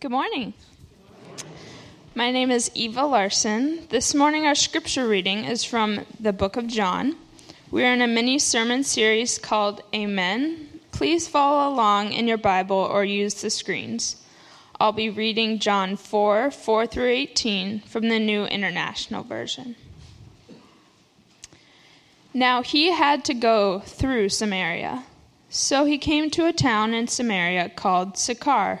Good morning. My name is Eva Larson. This morning, our scripture reading is from the book of John. We are in a mini sermon series called Amen. Please follow along in your Bible or use the screens. I'll be reading John 4 4 through 18 from the New International Version. Now he had to go through Samaria. So he came to a town in Samaria called Sychar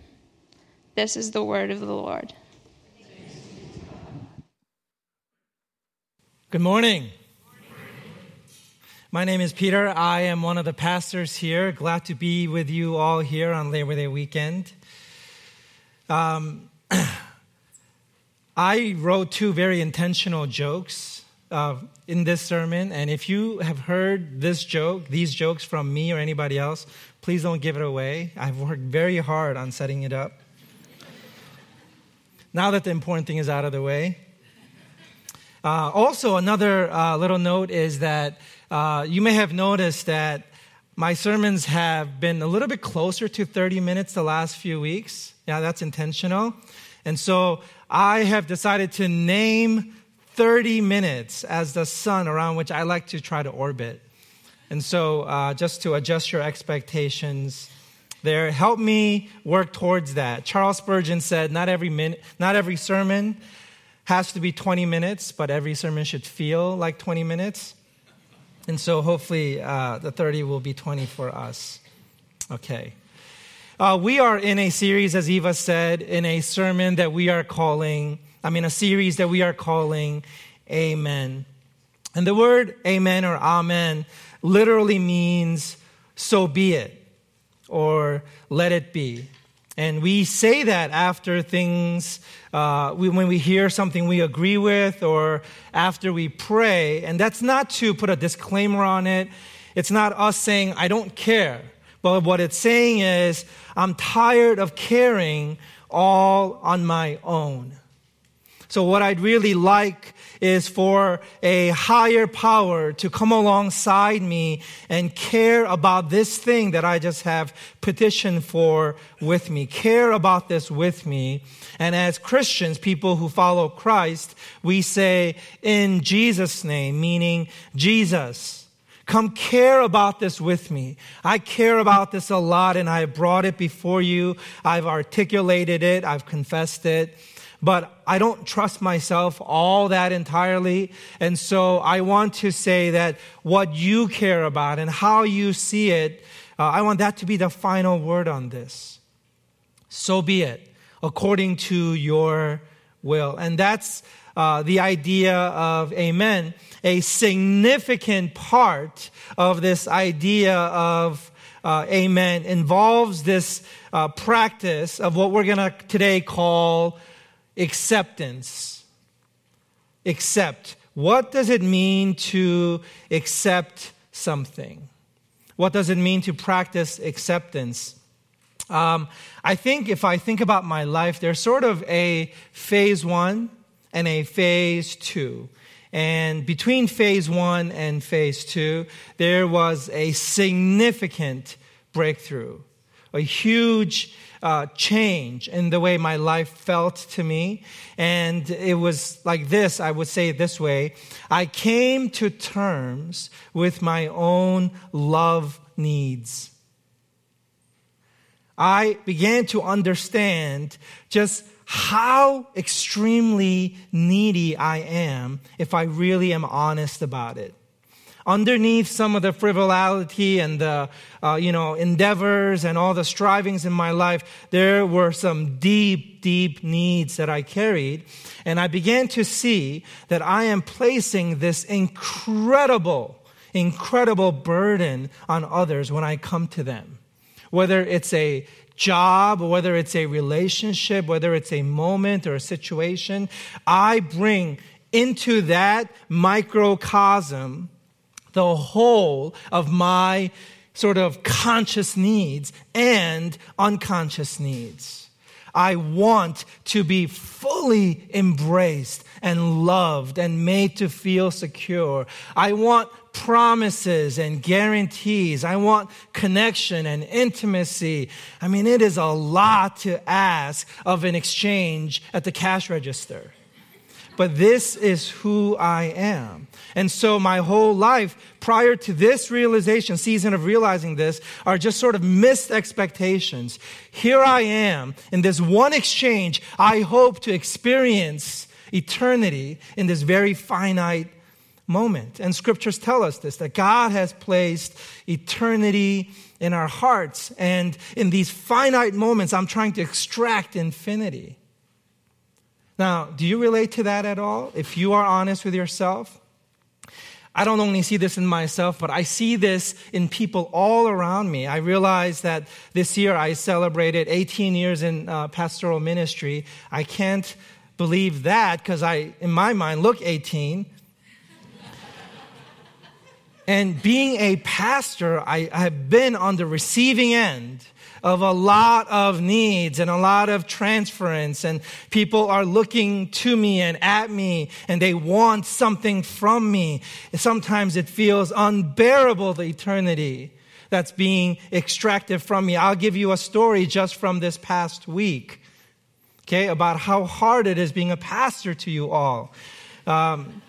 This is the word of the Lord. Good morning. My name is Peter. I am one of the pastors here. Glad to be with you all here on Labor Day weekend. Um, I wrote two very intentional jokes uh, in this sermon, and if you have heard this joke, these jokes from me or anybody else, please don't give it away. I've worked very hard on setting it up now that the important thing is out of the way. Uh, also, another uh, little note is that uh, you may have noticed that my sermons have been a little bit closer to 30 minutes the last few weeks. Yeah, that's intentional. And so I have decided to name 30 minutes as the sun around which I like to try to orbit. And so, uh, just to adjust your expectations, there. Help me work towards that. Charles Spurgeon said, not every, minute, not every sermon has to be 20 minutes, but every sermon should feel like 20 minutes. And so hopefully uh, the 30 will be 20 for us. Okay. Uh, we are in a series, as Eva said, in a sermon that we are calling, I mean, a series that we are calling Amen. And the word Amen or Amen literally means so be it or let it be. And we say that after things, uh, we, when we hear something we agree with or after we pray. And that's not to put a disclaimer on it. It's not us saying, I don't care. But what it's saying is, I'm tired of caring all on my own. So, what I'd really like is for a higher power to come alongside me and care about this thing that I just have petitioned for with me. Care about this with me. And as Christians, people who follow Christ, we say, in Jesus' name, meaning Jesus. Come care about this with me. I care about this a lot and I have brought it before you. I've articulated it. I've confessed it but I don't trust myself all that entirely. And so I want to say that what you care about and how you see it, uh, I want that to be the final word on this. So be it, according to your will. And that's uh, the idea of amen. A significant part of this idea of uh, amen involves this uh, practice of what we're going to today call acceptance. Accept. What does it mean to accept something? What does it mean to practice acceptance? Um, I think if I think about my life, there's sort of a phase one and a phase two. And between phase one and phase two, there was a significant breakthrough, a huge uh, change in the way my life felt to me. And it was like this I would say it this way I came to terms with my own love needs. I began to understand just how extremely needy I am if I really am honest about it. Underneath some of the frivolity and the, uh, you know, endeavors and all the strivings in my life, there were some deep, deep needs that I carried. And I began to see that I am placing this incredible, incredible burden on others when I come to them. Whether it's a job, whether it's a relationship, whether it's a moment or a situation, I bring into that microcosm the whole of my sort of conscious needs and unconscious needs. I want to be fully embraced and loved and made to feel secure. I want promises and guarantees. I want connection and intimacy. I mean, it is a lot to ask of an exchange at the cash register. But this is who I am. And so my whole life prior to this realization, season of realizing this, are just sort of missed expectations. Here I am in this one exchange. I hope to experience eternity in this very finite moment. And scriptures tell us this that God has placed eternity in our hearts. And in these finite moments, I'm trying to extract infinity. Now, do you relate to that at all? If you are honest with yourself, I don't only see this in myself, but I see this in people all around me. I realize that this year I celebrated 18 years in uh, pastoral ministry. I can't believe that because I, in my mind, look 18. And being a pastor, I, have been on the receiving end of a lot of needs and a lot of transference and people are looking to me and at me and they want something from me. Sometimes it feels unbearable, the eternity that's being extracted from me. I'll give you a story just from this past week, okay, about how hard it is being a pastor to you all. Um,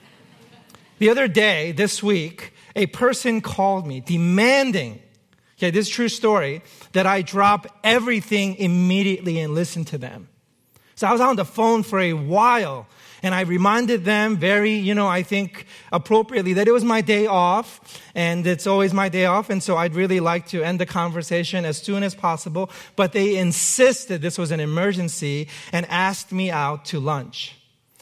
the other day, this week, a person called me demanding, okay, this is true story, that I drop everything immediately and listen to them. So I was on the phone for a while and I reminded them very, you know, I think appropriately that it was my day off and it's always my day off. And so I'd really like to end the conversation as soon as possible. But they insisted this was an emergency and asked me out to lunch.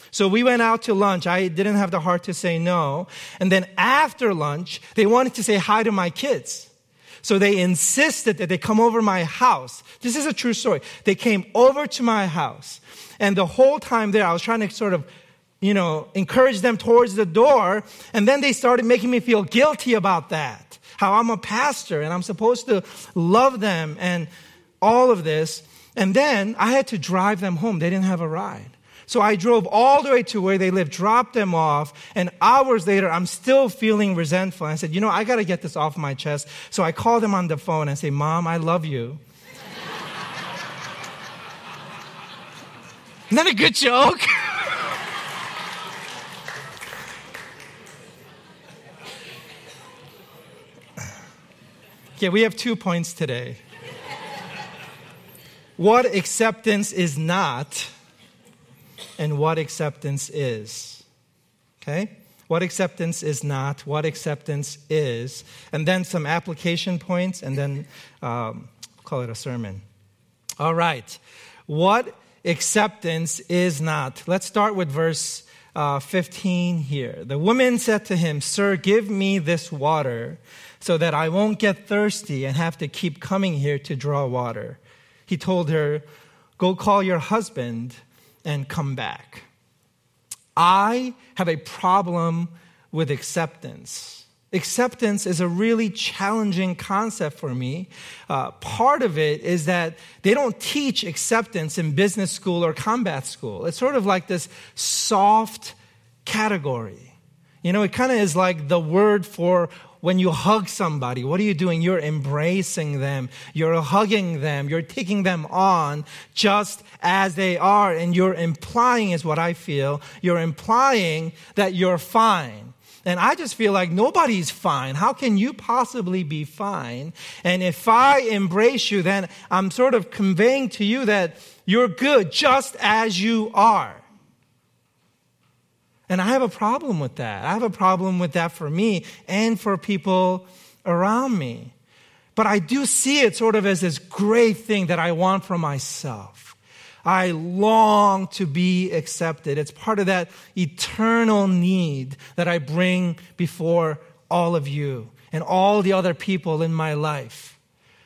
So we went out to lunch. I didn't have the heart to say no. And then after lunch, they wanted to say hi to my kids. So they insisted that they come over my house. This is a true story. They came over to my house. And the whole time there, I was trying to sort of, you know, encourage them towards the door. And then they started making me feel guilty about that. How I'm a pastor and I'm supposed to love them and all of this. And then I had to drive them home. They didn't have a ride. So I drove all the way to where they live, dropped them off, and hours later, I'm still feeling resentful. I said, you know, I got to get this off my chest. So I called them on the phone and say, Mom, I love you. Isn't that a good joke? okay, we have two points today. What acceptance is not and what acceptance is. Okay? What acceptance is not, what acceptance is, and then some application points, and then um, call it a sermon. All right. What acceptance is not. Let's start with verse uh, 15 here. The woman said to him, Sir, give me this water so that I won't get thirsty and have to keep coming here to draw water. He told her, Go call your husband and come back. I have a problem with acceptance. Acceptance is a really challenging concept for me. Uh, part of it is that they don't teach acceptance in business school or combat school. It's sort of like this soft category. You know, it kind of is like the word for when you hug somebody, what are you doing? You're embracing them. You're hugging them. You're taking them on just as they are. And you're implying, is what I feel, you're implying that you're fine. And I just feel like nobody's fine. How can you possibly be fine? And if I embrace you, then I'm sort of conveying to you that you're good just as you are. And I have a problem with that. I have a problem with that for me and for people around me. But I do see it sort of as this great thing that I want for myself. I long to be accepted. It's part of that eternal need that I bring before all of you and all the other people in my life.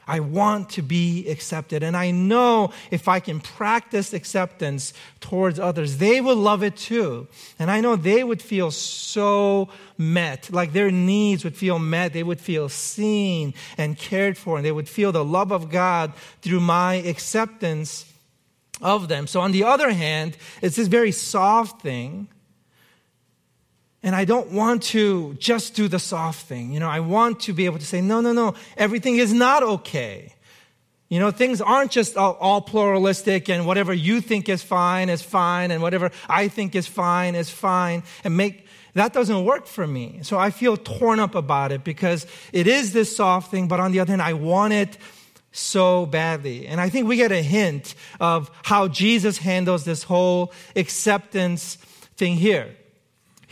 I want to be accepted. And I know if I can practice acceptance towards others, they will love it too. And I know they would feel so met, like their needs would feel met. They would feel seen and cared for, and they would feel the love of God through my acceptance of them. So, on the other hand, it's this very soft thing and I don't want to just do the soft thing. You know, I want to be able to say, no, no, no, everything is not okay. You know, things aren't just all, all, pluralistic and whatever you think is fine is fine and whatever I think is fine is fine and make that doesn't work for me. So I feel torn up about it because it is this soft thing, but on the other hand, I want it so badly. And I think we get a hint of how Jesus handles this whole acceptance thing here.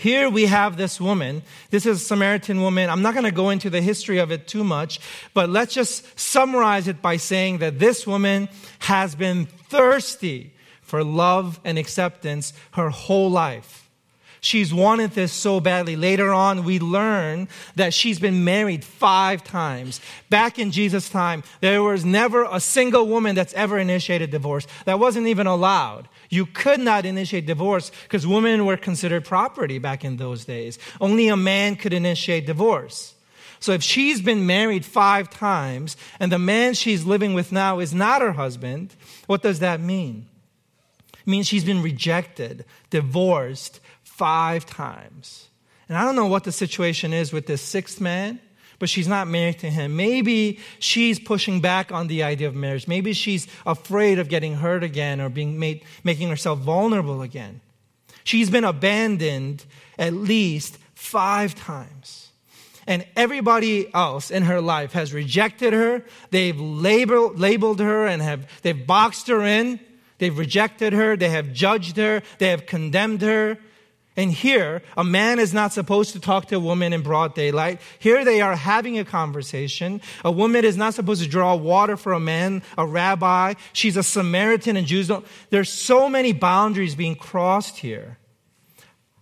Here we have this woman. This is a Samaritan woman. I'm not going to go into the history of it too much, but let's just summarize it by saying that this woman has been thirsty for love and acceptance her whole life. She's wanted this so badly. Later on, we learn that she's been married five times. Back in Jesus' time, there was never a single woman that's ever initiated divorce. That wasn't even allowed. You could not initiate divorce because women were considered property back in those days. Only a man could initiate divorce. So if she's been married five times and the man she's living with now is not her husband, what does that mean? It means she's been rejected, divorced five times. And I don't know what the situation is with this sixth man but she's not married to him. Maybe she's pushing back on the idea of marriage. Maybe she's afraid of getting hurt again or being made, making herself vulnerable again. She's been abandoned at least five times. And everybody else in her life has rejected her. They've labeled, labeled her and have, they've boxed her in. They've rejected her. They have judged her. They have condemned her. And here, a man is not supposed to talk to a woman in broad daylight. Here they are having a conversation. A woman is not supposed to draw water for a man, a rabbi. She's a Samaritan and Jews don't. There's so many boundaries being crossed here.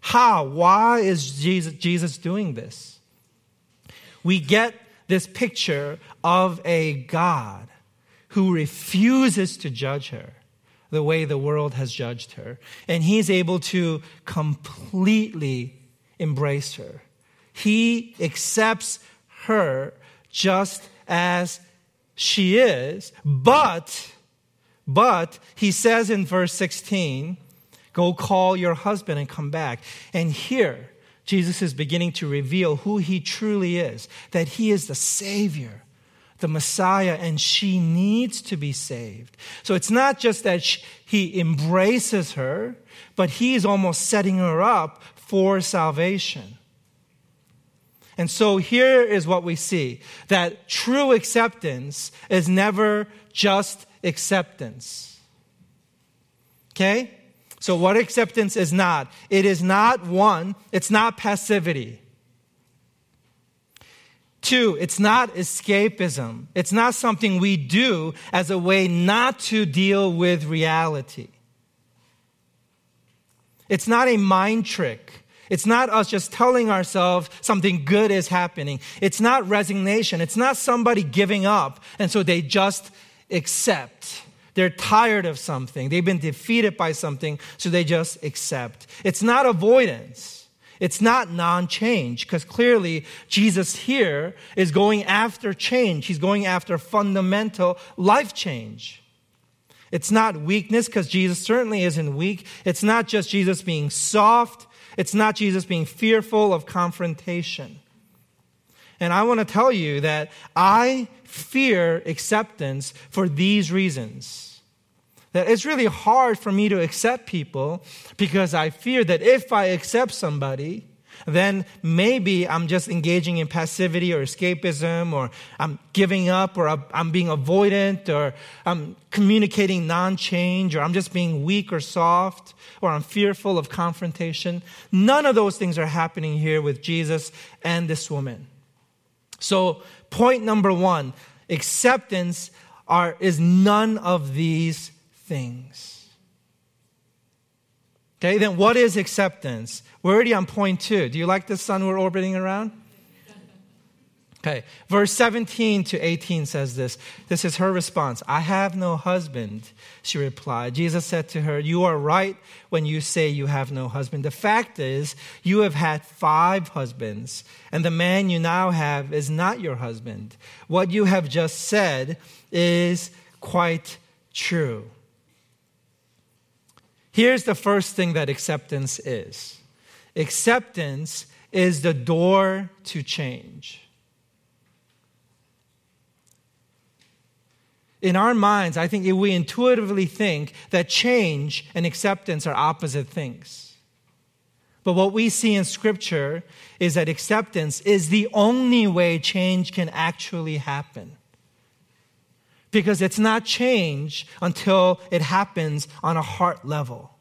How? Why is Jesus, Jesus doing this? We get this picture of a God who refuses to judge her the way the world has judged her. And he's able to completely embrace her. He accepts her just as she is, but, but he says in verse 16, go call your husband and come back. And here, Jesus is beginning to reveal who he truly is, that he is the Savior the Messiah and she needs to be saved. So it's not just that she, he embraces her, but he's almost setting her up for salvation. And so here is what we see that true acceptance is never just acceptance. Okay? So, what acceptance is not? It is not one, it's not passivity. Two, it's not escapism. It's not something we do as a way not to deal with reality. It's not a mind trick. It's not us just telling ourselves something good is happening. It's not resignation. It's not somebody giving up and so they just accept. They're tired of something. They've been defeated by something, so they just accept. It's not avoidance. It's not non change, because clearly Jesus here is going after change. He's going after fundamental life change. It's not weakness, because Jesus certainly isn't weak. It's not just Jesus being soft. It's not Jesus being fearful of confrontation. And I want to tell you that I fear acceptance for these reasons. That it's really hard for me to accept people because I fear that if I accept somebody, then maybe I'm just engaging in passivity or escapism, or I'm giving up, or I'm being avoidant, or I'm communicating non change, or I'm just being weak or soft, or I'm fearful of confrontation. None of those things are happening here with Jesus and this woman. So, point number one acceptance are, is none of these things. Okay, then what is acceptance? We're already on point two. Do you like the sun we're orbiting around? Okay, verse 17 to 18 says this. This is her response. I have no husband, she replied. Jesus said to her, You are right when you say you have no husband. The fact is, you have had five husbands, and the man you now have is not your husband. What you have just said is quite true. Here's the first thing that acceptance is acceptance is the door to change. In our minds, I think we intuitively think that change and acceptance are opposite things. But what we see in Scripture is that acceptance is the only way change can actually happen because it's not change until it happens on a heart level.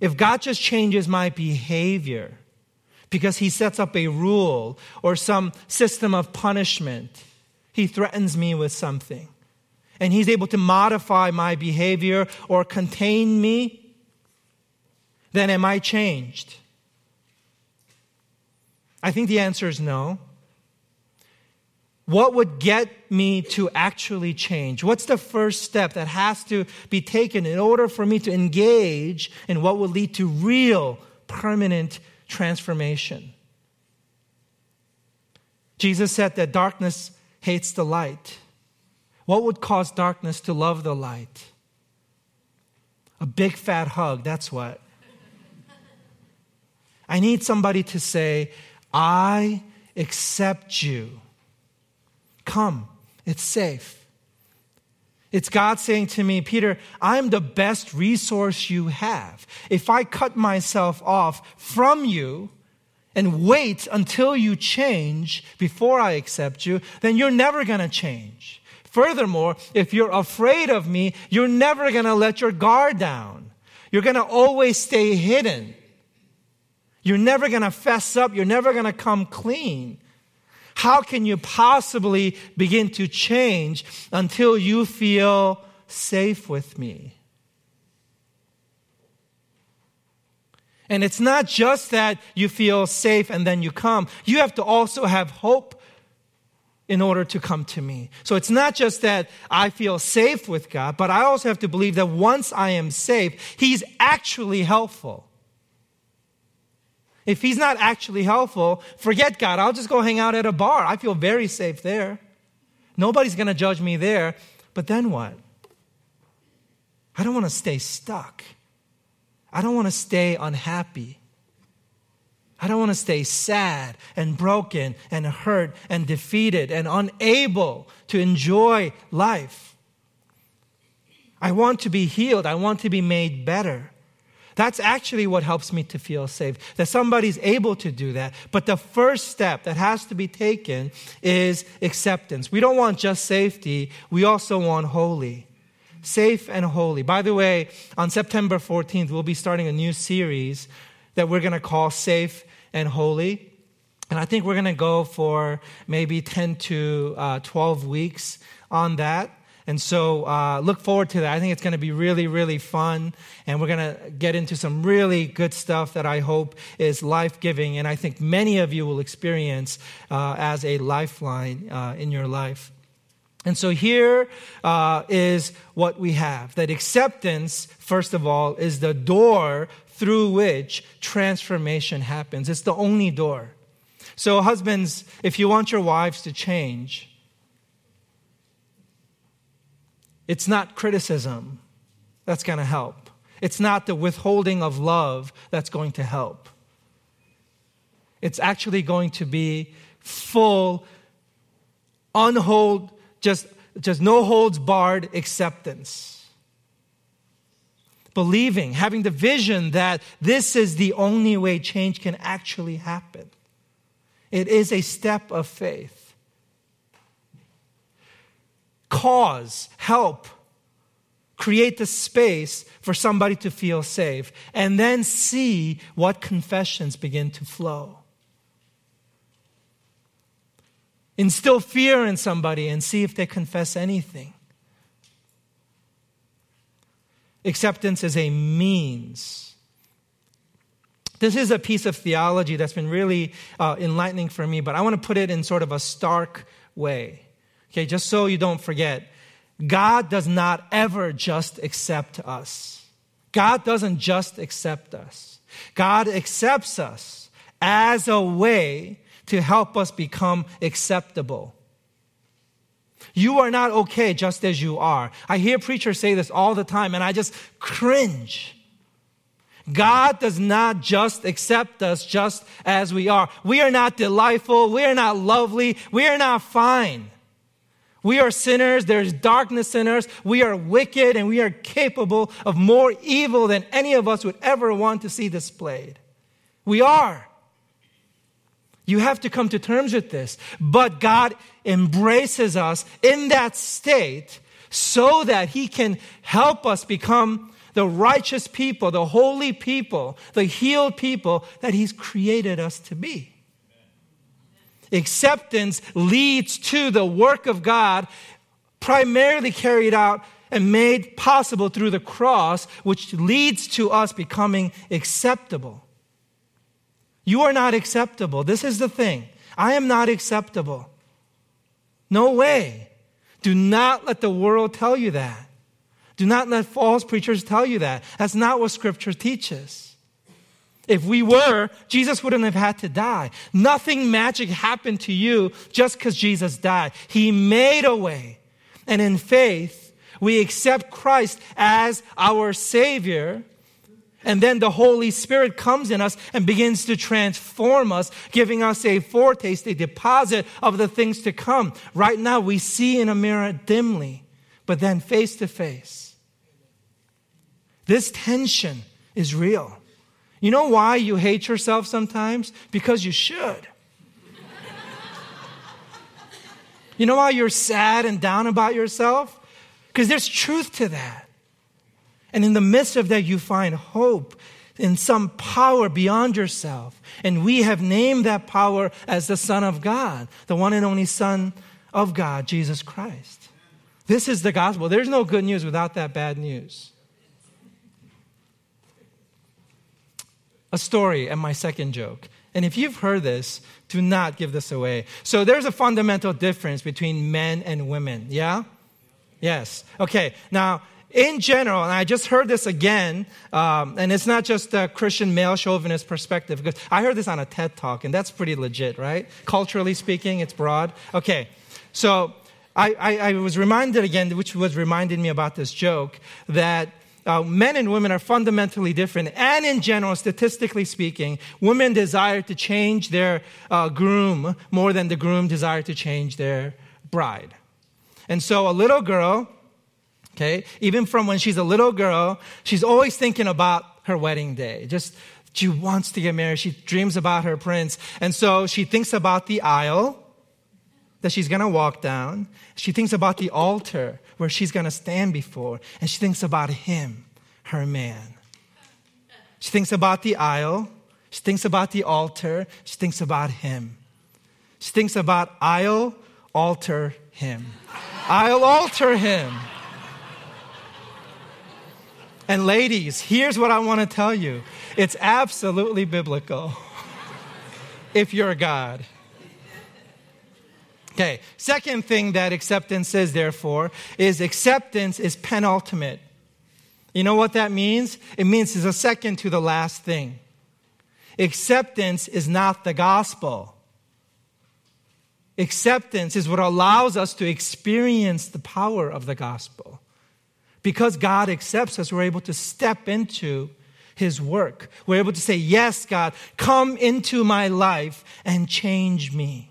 If God just changes my behavior because he sets up a rule or some system of punishment, he threatens me with something, and he's able to modify my behavior or contain me, then am I changed? I think the answer is no. What would get me to actually change? What's the first step that has to be taken in order for me to engage in what will lead to real, permanent transformation? Jesus said that darkness hates the light. What would cause darkness to love the light? A big fat hug, that's what. I need somebody to say, I accept you. Come, it's safe. It's God saying to me, Peter, I'm the best resource you have. If I cut myself off from you and wait until you change before I accept you, then you're never going to change. Furthermore, if you're afraid of me, you're never going to let your guard down. You're going to always stay hidden. You're never going to fess up. You're never going to come clean. How can you possibly begin to change until you feel safe with me? And it's not just that you feel safe and then you come. You have to also have hope in order to come to me. So it's not just that I feel safe with God, but I also have to believe that once I am safe, He's actually helpful. If he's not actually helpful, forget God. I'll just go hang out at a bar. I feel very safe there. Nobody's going to judge me there. But then what? I don't want to stay stuck. I don't want to stay unhappy. I don't want to stay sad and broken and hurt and defeated and unable to enjoy life. I want to be healed. I want to be made better. That's actually what helps me to feel safe, that somebody's able to do that. But the first step that has to be taken is acceptance. We don't want just safety, we also want holy. Safe and holy. By the way, on September 14th, we'll be starting a new series that we're going to call Safe and Holy. And I think we're going to go for maybe 10 to uh, 12 weeks on that. And so uh, look forward to that. I think it's going to be really, really fun. And we're going to get into some really good stuff that I hope is life giving. And I think many of you will experience uh, as a lifeline uh, in your life. And so here uh, is what we have that acceptance, first of all, is the door through which transformation happens. It's the only door. So, husbands, if you want your wives to change, it's not criticism that's going to help. It's not the withholding of love that's going to help. It's actually going to be full, unhold, just, just no holds barred acceptance. Believing, having the vision that this is the only way change can actually happen. It is a step of faith. Cause, help, create the space for somebody to feel safe, and then see what confessions begin to flow. Instill fear in somebody and see if they confess anything. Acceptance is a means. This is a piece of theology that's been really uh, enlightening for me, but I want to put it in sort of a stark way. Okay, just so you don't forget. God does not ever just accept us. God doesn't just accept us. God accepts us as a way to help us become acceptable. You are not okay just as you are. I hear preachers say this all the time, and I just cringe. God does not just accept us just as we are. We are not delightful. We are not lovely. We are not fine. We are sinners. There's darkness in us. We are wicked and we are capable of more evil than any of us would ever want to see displayed. We are. You have to come to terms with this. But God embraces us in that state so that He can help us become the righteous people, the holy people, the healed people that He's created us to be. Acceptance leads to the work of God, primarily carried out and made possible through the cross, which leads to us becoming acceptable. You are not acceptable. This is the thing. I am not acceptable. No way. Do not let the world tell you that. Do not let false preachers tell you that. That's not what Scripture teaches. If we were, Jesus wouldn't have had to die. Nothing magic happened to you just because Jesus died. He made a way. And in faith, we accept Christ as our Savior. And then the Holy Spirit comes in us and begins to transform us, giving us a foretaste, a deposit of the things to come. Right now, we see in a mirror dimly, but then face to face. This tension is real. You know why you hate yourself sometimes? Because you should. you know why you're sad and down about yourself? Because there's truth to that. And in the midst of that, you find hope in some power beyond yourself. And we have named that power as the Son of God, the one and only Son of God, Jesus Christ. This is the gospel. There's no good news without that bad news. A story and my second joke. And if you've heard this, do not give this away. So there's a fundamental difference between men and women. Yeah? Yes. Okay. Now, in general, and I just heard this again, um, and it's not just a Christian male chauvinist perspective, because I heard this on a TED talk, and that's pretty legit, right? Culturally speaking, it's broad. Okay. So I, I, I was reminded again, which was reminding me about this joke, that uh, men and women are fundamentally different. And in general, statistically speaking, women desire to change their uh, groom more than the groom desire to change their bride. And so a little girl, okay, even from when she's a little girl, she's always thinking about her wedding day. Just she wants to get married. She dreams about her prince. And so she thinks about the aisle that she's going to walk down. She thinks about the altar where she's going to stand before, and she thinks about him, her man. She thinks about the aisle. She thinks about the altar. She thinks about him. She thinks about aisle, altar, him. I'll alter him. And ladies, here's what I want to tell you it's absolutely biblical if you're God. Okay, second thing that acceptance is, therefore, is acceptance is penultimate. You know what that means? It means it's a second to the last thing. Acceptance is not the gospel. Acceptance is what allows us to experience the power of the gospel. Because God accepts us, we're able to step into his work. We're able to say, Yes, God, come into my life and change me,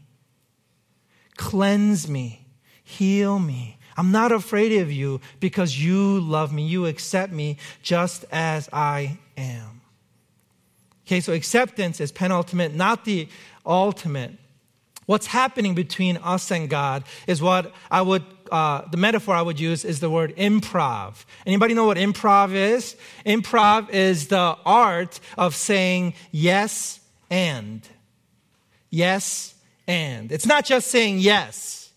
cleanse me, heal me. I'm not afraid of you because you love me. You accept me just as I am. Okay, so acceptance is penultimate, not the ultimate. What's happening between us and God is what I would, uh, the metaphor I would use is the word improv. Anybody know what improv is? Improv is the art of saying yes and. Yes and. It's not just saying yes.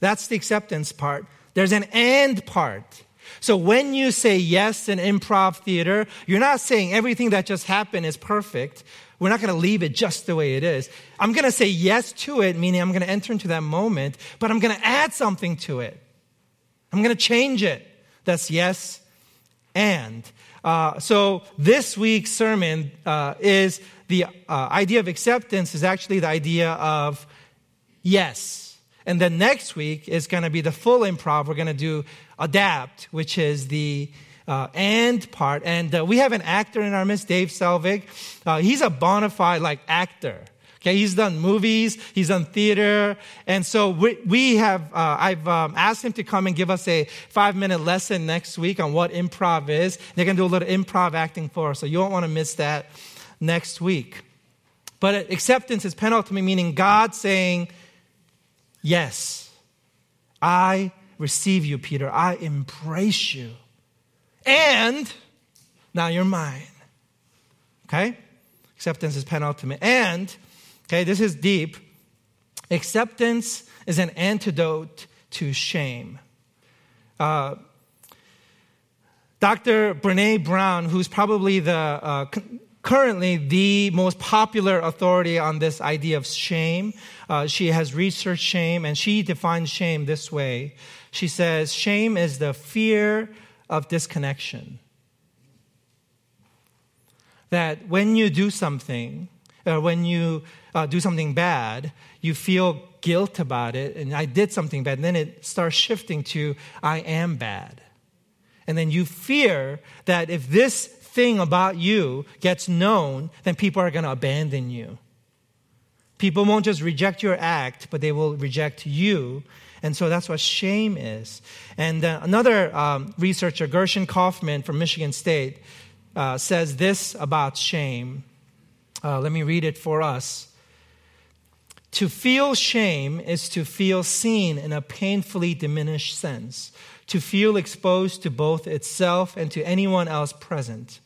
That's the acceptance part. There's an and part. So when you say yes in improv theater, you're not saying everything that just happened is perfect. We're not going to leave it just the way it is. I'm going to say yes to it, meaning I'm going to enter into that moment, but I'm going to add something to it. I'm going to change it. That's yes and. Uh, so this week's sermon uh, is the uh, idea of acceptance is actually the idea of yes. And then next week is going to be the full improv. We're going to do adapt, which is the uh, and part. And uh, we have an actor in our midst, Dave Selvig. Uh, he's a bona fide like actor. Okay, he's done movies, he's done theater, and so we, we have. Uh, I've um, asked him to come and give us a five minute lesson next week on what improv is. They're to do a little improv acting for us, so you won't want to miss that next week. But acceptance is penultimate, meaning God saying, "Yes, I receive you, Peter. I embrace you. And now you're mine. Okay? Acceptance is penultimate. And, okay, this is deep. Acceptance is an antidote to shame. Uh, Dr. Brene Brown, who's probably the uh, currently the most popular authority on this idea of shame. Uh, she has researched shame and she defines shame this way. She says, Shame is the fear of disconnection. That when you do something, or when you uh, do something bad, you feel guilt about it, and I did something bad, and then it starts shifting to, I am bad. And then you fear that if this thing about you gets known, then people are going to abandon you. People won't just reject your act, but they will reject you. And so that's what shame is. And uh, another um, researcher, Gershen Kaufman from Michigan State, uh, says this about shame. Uh, let me read it for us. To feel shame is to feel seen in a painfully diminished sense, to feel exposed to both itself and to anyone else present.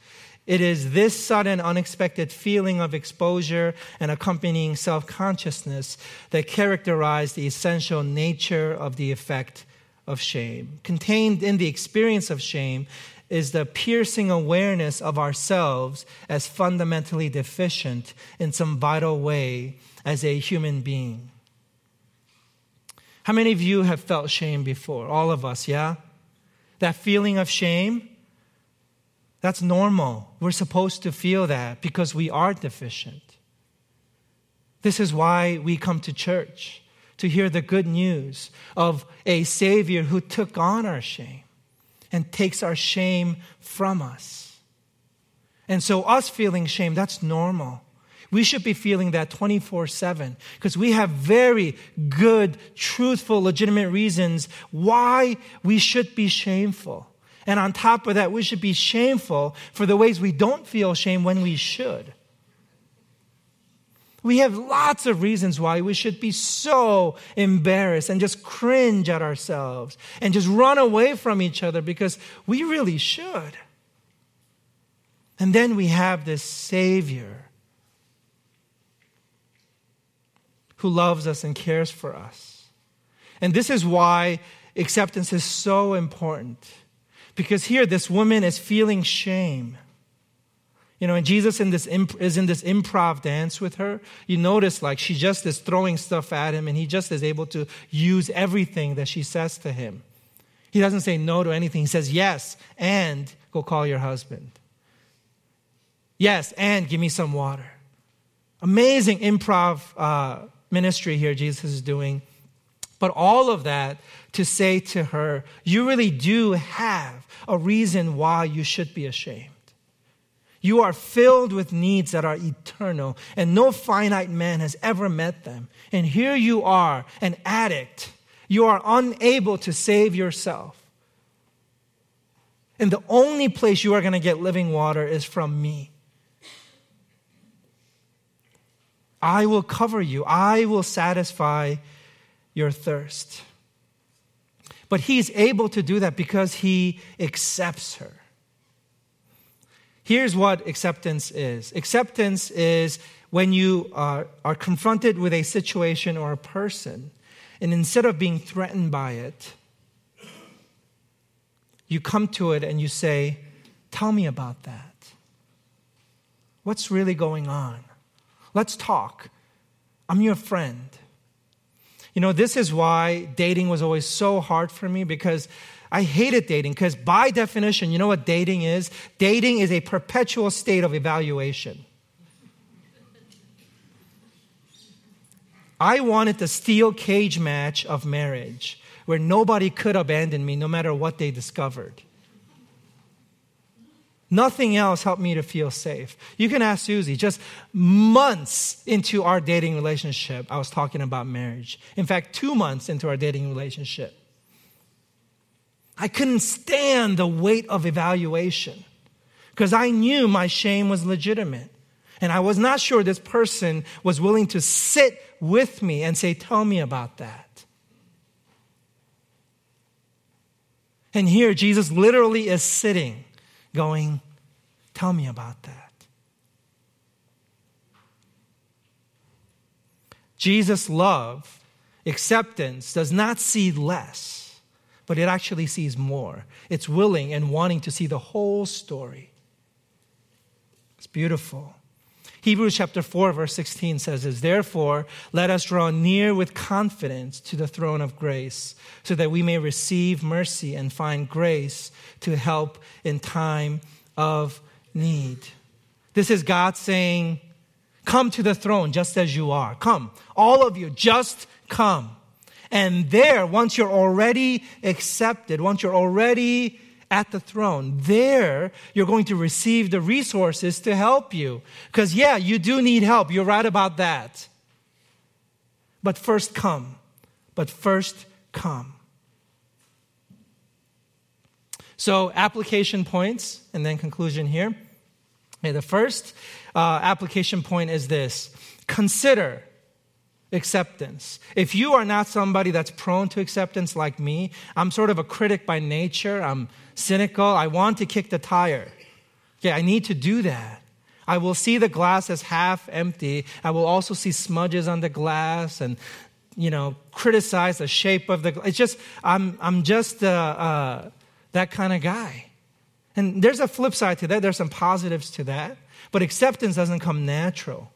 It is this sudden, unexpected feeling of exposure and accompanying self consciousness that characterize the essential nature of the effect of shame. Contained in the experience of shame is the piercing awareness of ourselves as fundamentally deficient in some vital way as a human being. How many of you have felt shame before? All of us, yeah? That feeling of shame that's normal. We're supposed to feel that because we are deficient. This is why we come to church to hear the good news of a Savior who took on our shame and takes our shame from us. And so, us feeling shame, that's normal. We should be feeling that 24 7 because we have very good, truthful, legitimate reasons why we should be shameful. And on top of that, we should be shameful for the ways we don't feel shame when we should. We have lots of reasons why we should be so embarrassed and just cringe at ourselves and just run away from each other because we really should. And then we have this Savior who loves us and cares for us. And this is why acceptance is so important. Because here, this woman is feeling shame. You know, and Jesus in this imp- is in this improv dance with her. You notice, like, she just is throwing stuff at him, and he just is able to use everything that she says to him. He doesn't say no to anything. He says yes, and go call your husband. Yes, and give me some water. Amazing improv uh, ministry here Jesus is doing. But all of that to say to her, you really do have a reason why you should be ashamed. You are filled with needs that are eternal, and no finite man has ever met them. And here you are, an addict. You are unable to save yourself. And the only place you are going to get living water is from me. I will cover you, I will satisfy your thirst. But he's able to do that because he accepts her. Here's what acceptance is acceptance is when you are, are confronted with a situation or a person, and instead of being threatened by it, you come to it and you say, Tell me about that. What's really going on? Let's talk. I'm your friend. You know, this is why dating was always so hard for me because I hated dating because, by definition, you know what dating is? Dating is a perpetual state of evaluation. I wanted the steel cage match of marriage where nobody could abandon me no matter what they discovered. Nothing else helped me to feel safe. You can ask Susie, just months into our dating relationship, I was talking about marriage. In fact, two months into our dating relationship. I couldn't stand the weight of evaluation because I knew my shame was legitimate. And I was not sure this person was willing to sit with me and say, Tell me about that. And here, Jesus literally is sitting, going, Tell me about that. Jesus' love, acceptance, does not see less but it actually sees more. It's willing and wanting to see the whole story. It's beautiful. Hebrews chapter 4, verse 16 says this Therefore, let us draw near with confidence to the throne of grace, so that we may receive mercy and find grace to help in time of need. This is God saying, Come to the throne just as you are. Come. All of you, just come. And there, once you're already accepted, once you're already at the throne, there you're going to receive the resources to help you. Because, yeah, you do need help. You're right about that. But first come. But first come. So, application points, and then conclusion here. Okay, the first uh, application point is this consider acceptance. If you are not somebody that's prone to acceptance like me, I'm sort of a critic by nature. I'm cynical. I want to kick the tire. Okay, I need to do that. I will see the glass as half empty. I will also see smudges on the glass and, you know, criticize the shape of the glass. It's just, I'm, I'm just uh, uh, that kind of guy. And there's a flip side to that. There's some positives to that. But acceptance doesn't come natural.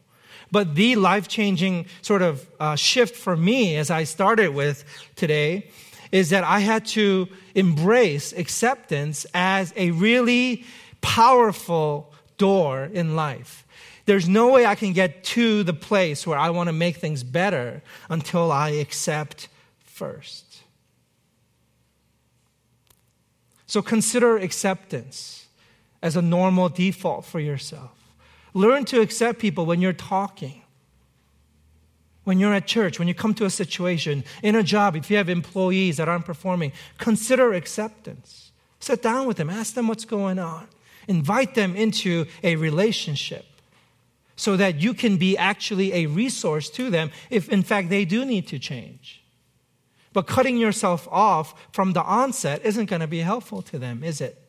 But the life changing sort of uh, shift for me, as I started with today, is that I had to embrace acceptance as a really powerful door in life. There's no way I can get to the place where I want to make things better until I accept first. So consider acceptance as a normal default for yourself. Learn to accept people when you're talking. When you're at church, when you come to a situation, in a job, if you have employees that aren't performing, consider acceptance. Sit down with them, ask them what's going on, invite them into a relationship so that you can be actually a resource to them if, in fact, they do need to change. But cutting yourself off from the onset isn't going to be helpful to them, is it?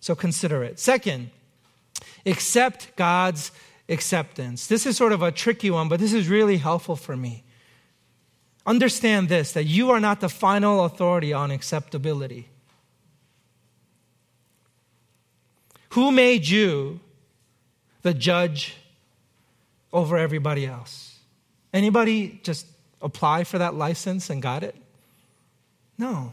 So consider it. Second, accept God's acceptance. This is sort of a tricky one, but this is really helpful for me. understand this that you are not the final authority on acceptability. Who made you the judge over everybody else? Anybody just apply for that license and got it? No.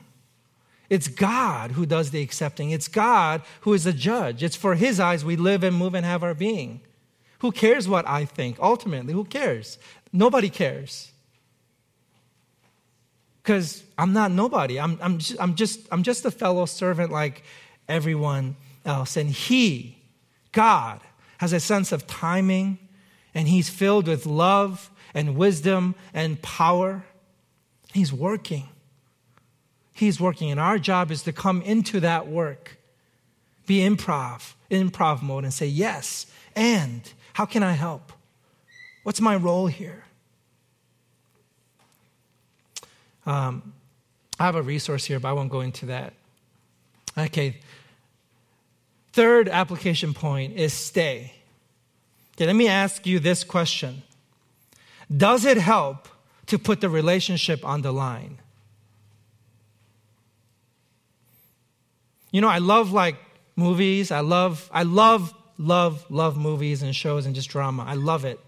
It's God who does the accepting. It's God who is the judge. It's for His eyes we live and move and have our being. Who cares what I think? Ultimately, who cares? Nobody cares. Because I'm not nobody. I'm, I'm, just, I'm, just, I'm just a fellow servant like everyone else. And He, God, has a sense of timing, and He's filled with love and wisdom and power. He's working. He's working, and our job is to come into that work, be improv, improv mode, and say, Yes, and how can I help? What's my role here? Um, I have a resource here, but I won't go into that. Okay. Third application point is stay. Okay, let me ask you this question Does it help to put the relationship on the line? You know, I love like movies. I love, I love, love, love movies and shows and just drama. I love it.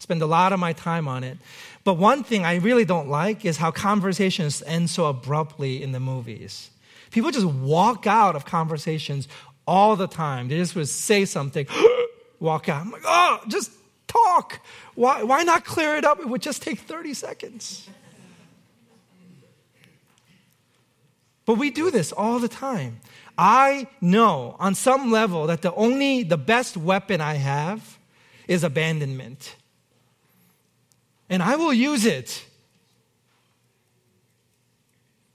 Spend a lot of my time on it. But one thing I really don't like is how conversations end so abruptly in the movies. People just walk out of conversations all the time. They just would say something, walk out. I'm like, oh, just talk. Why, why not clear it up? It would just take 30 seconds. But we do this all the time. I know on some level that the only, the best weapon I have is abandonment and I will use it.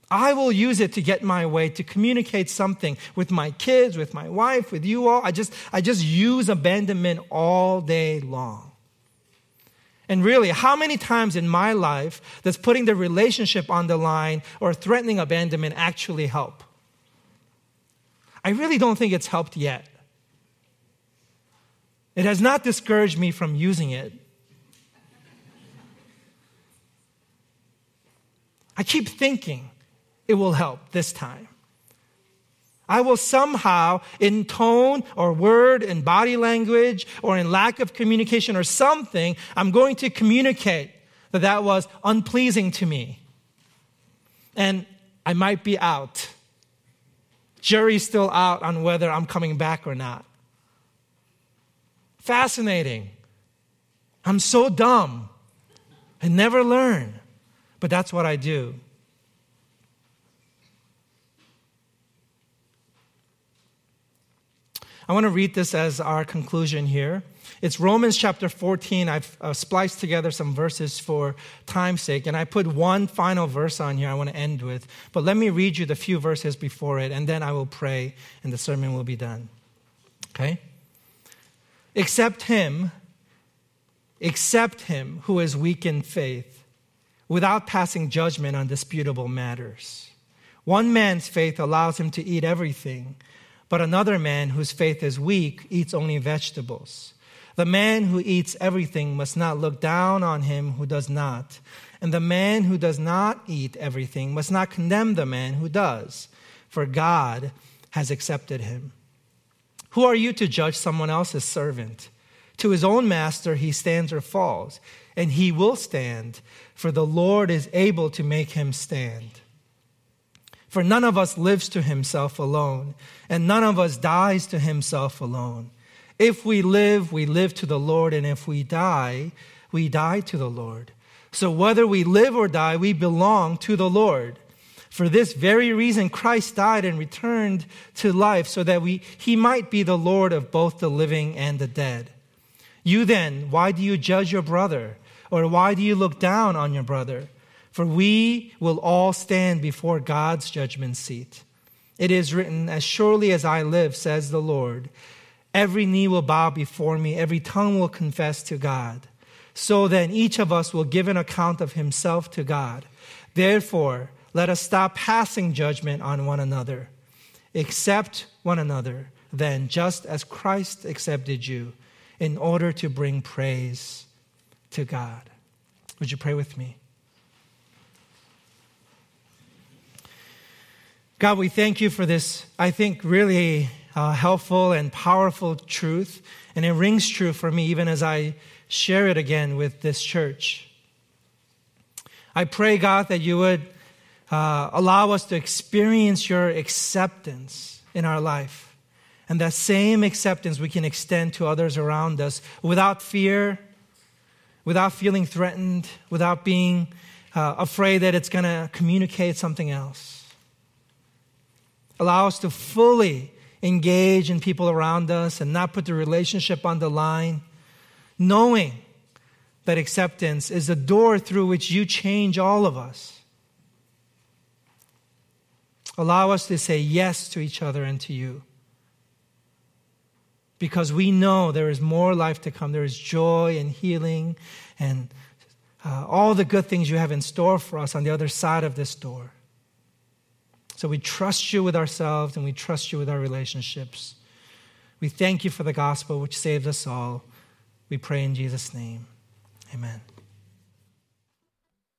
I will use it to get my way, to communicate something with my kids, with my wife, with you all. I just, I just use abandonment all day long. And really, how many times in my life does putting the relationship on the line or threatening abandonment actually help? I really don't think it's helped yet. It has not discouraged me from using it. I keep thinking it will help this time. I will somehow, in tone or word and body language or in lack of communication or something, I'm going to communicate that that was unpleasing to me. And I might be out. Jury's still out on whether I'm coming back or not. Fascinating. I'm so dumb. I never learn but that's what I do. I want to read this as our conclusion here. It's Romans chapter 14. I've uh, spliced together some verses for time's sake, and I put one final verse on here I want to end with. But let me read you the few verses before it, and then I will pray, and the sermon will be done. Okay? Accept him, accept him who is weak in faith without passing judgment on disputable matters. One man's faith allows him to eat everything, but another man whose faith is weak eats only vegetables. The man who eats everything must not look down on him who does not, and the man who does not eat everything must not condemn the man who does, for God has accepted him. Who are you to judge someone else's servant? To his own master he stands or falls and he will stand, for the Lord is able to make him stand. For none of us lives to himself alone, and none of us dies to himself alone. If we live, we live to the Lord, and if we die, we die to the Lord. So whether we live or die, we belong to the Lord. For this very reason, Christ died and returned to life so that we, he might be the Lord of both the living and the dead. You then, why do you judge your brother? Or why do you look down on your brother? For we will all stand before God's judgment seat. It is written, As surely as I live, says the Lord, Every knee will bow before me, every tongue will confess to God. So then each of us will give an account of himself to God. Therefore, let us stop passing judgment on one another. Accept one another, then, just as Christ accepted you, in order to bring praise to God. Would you pray with me? God, we thank you for this, I think, really uh, helpful and powerful truth. And it rings true for me even as I share it again with this church. I pray, God, that you would uh, allow us to experience your acceptance in our life. And that same acceptance we can extend to others around us without fear, without feeling threatened, without being uh, afraid that it's going to communicate something else. Allow us to fully engage in people around us and not put the relationship on the line, knowing that acceptance is the door through which you change all of us. Allow us to say yes to each other and to you. Because we know there is more life to come. There is joy and healing and uh, all the good things you have in store for us on the other side of this door. So we trust you with ourselves and we trust you with our relationships. We thank you for the gospel which saves us all. We pray in Jesus' name. Amen.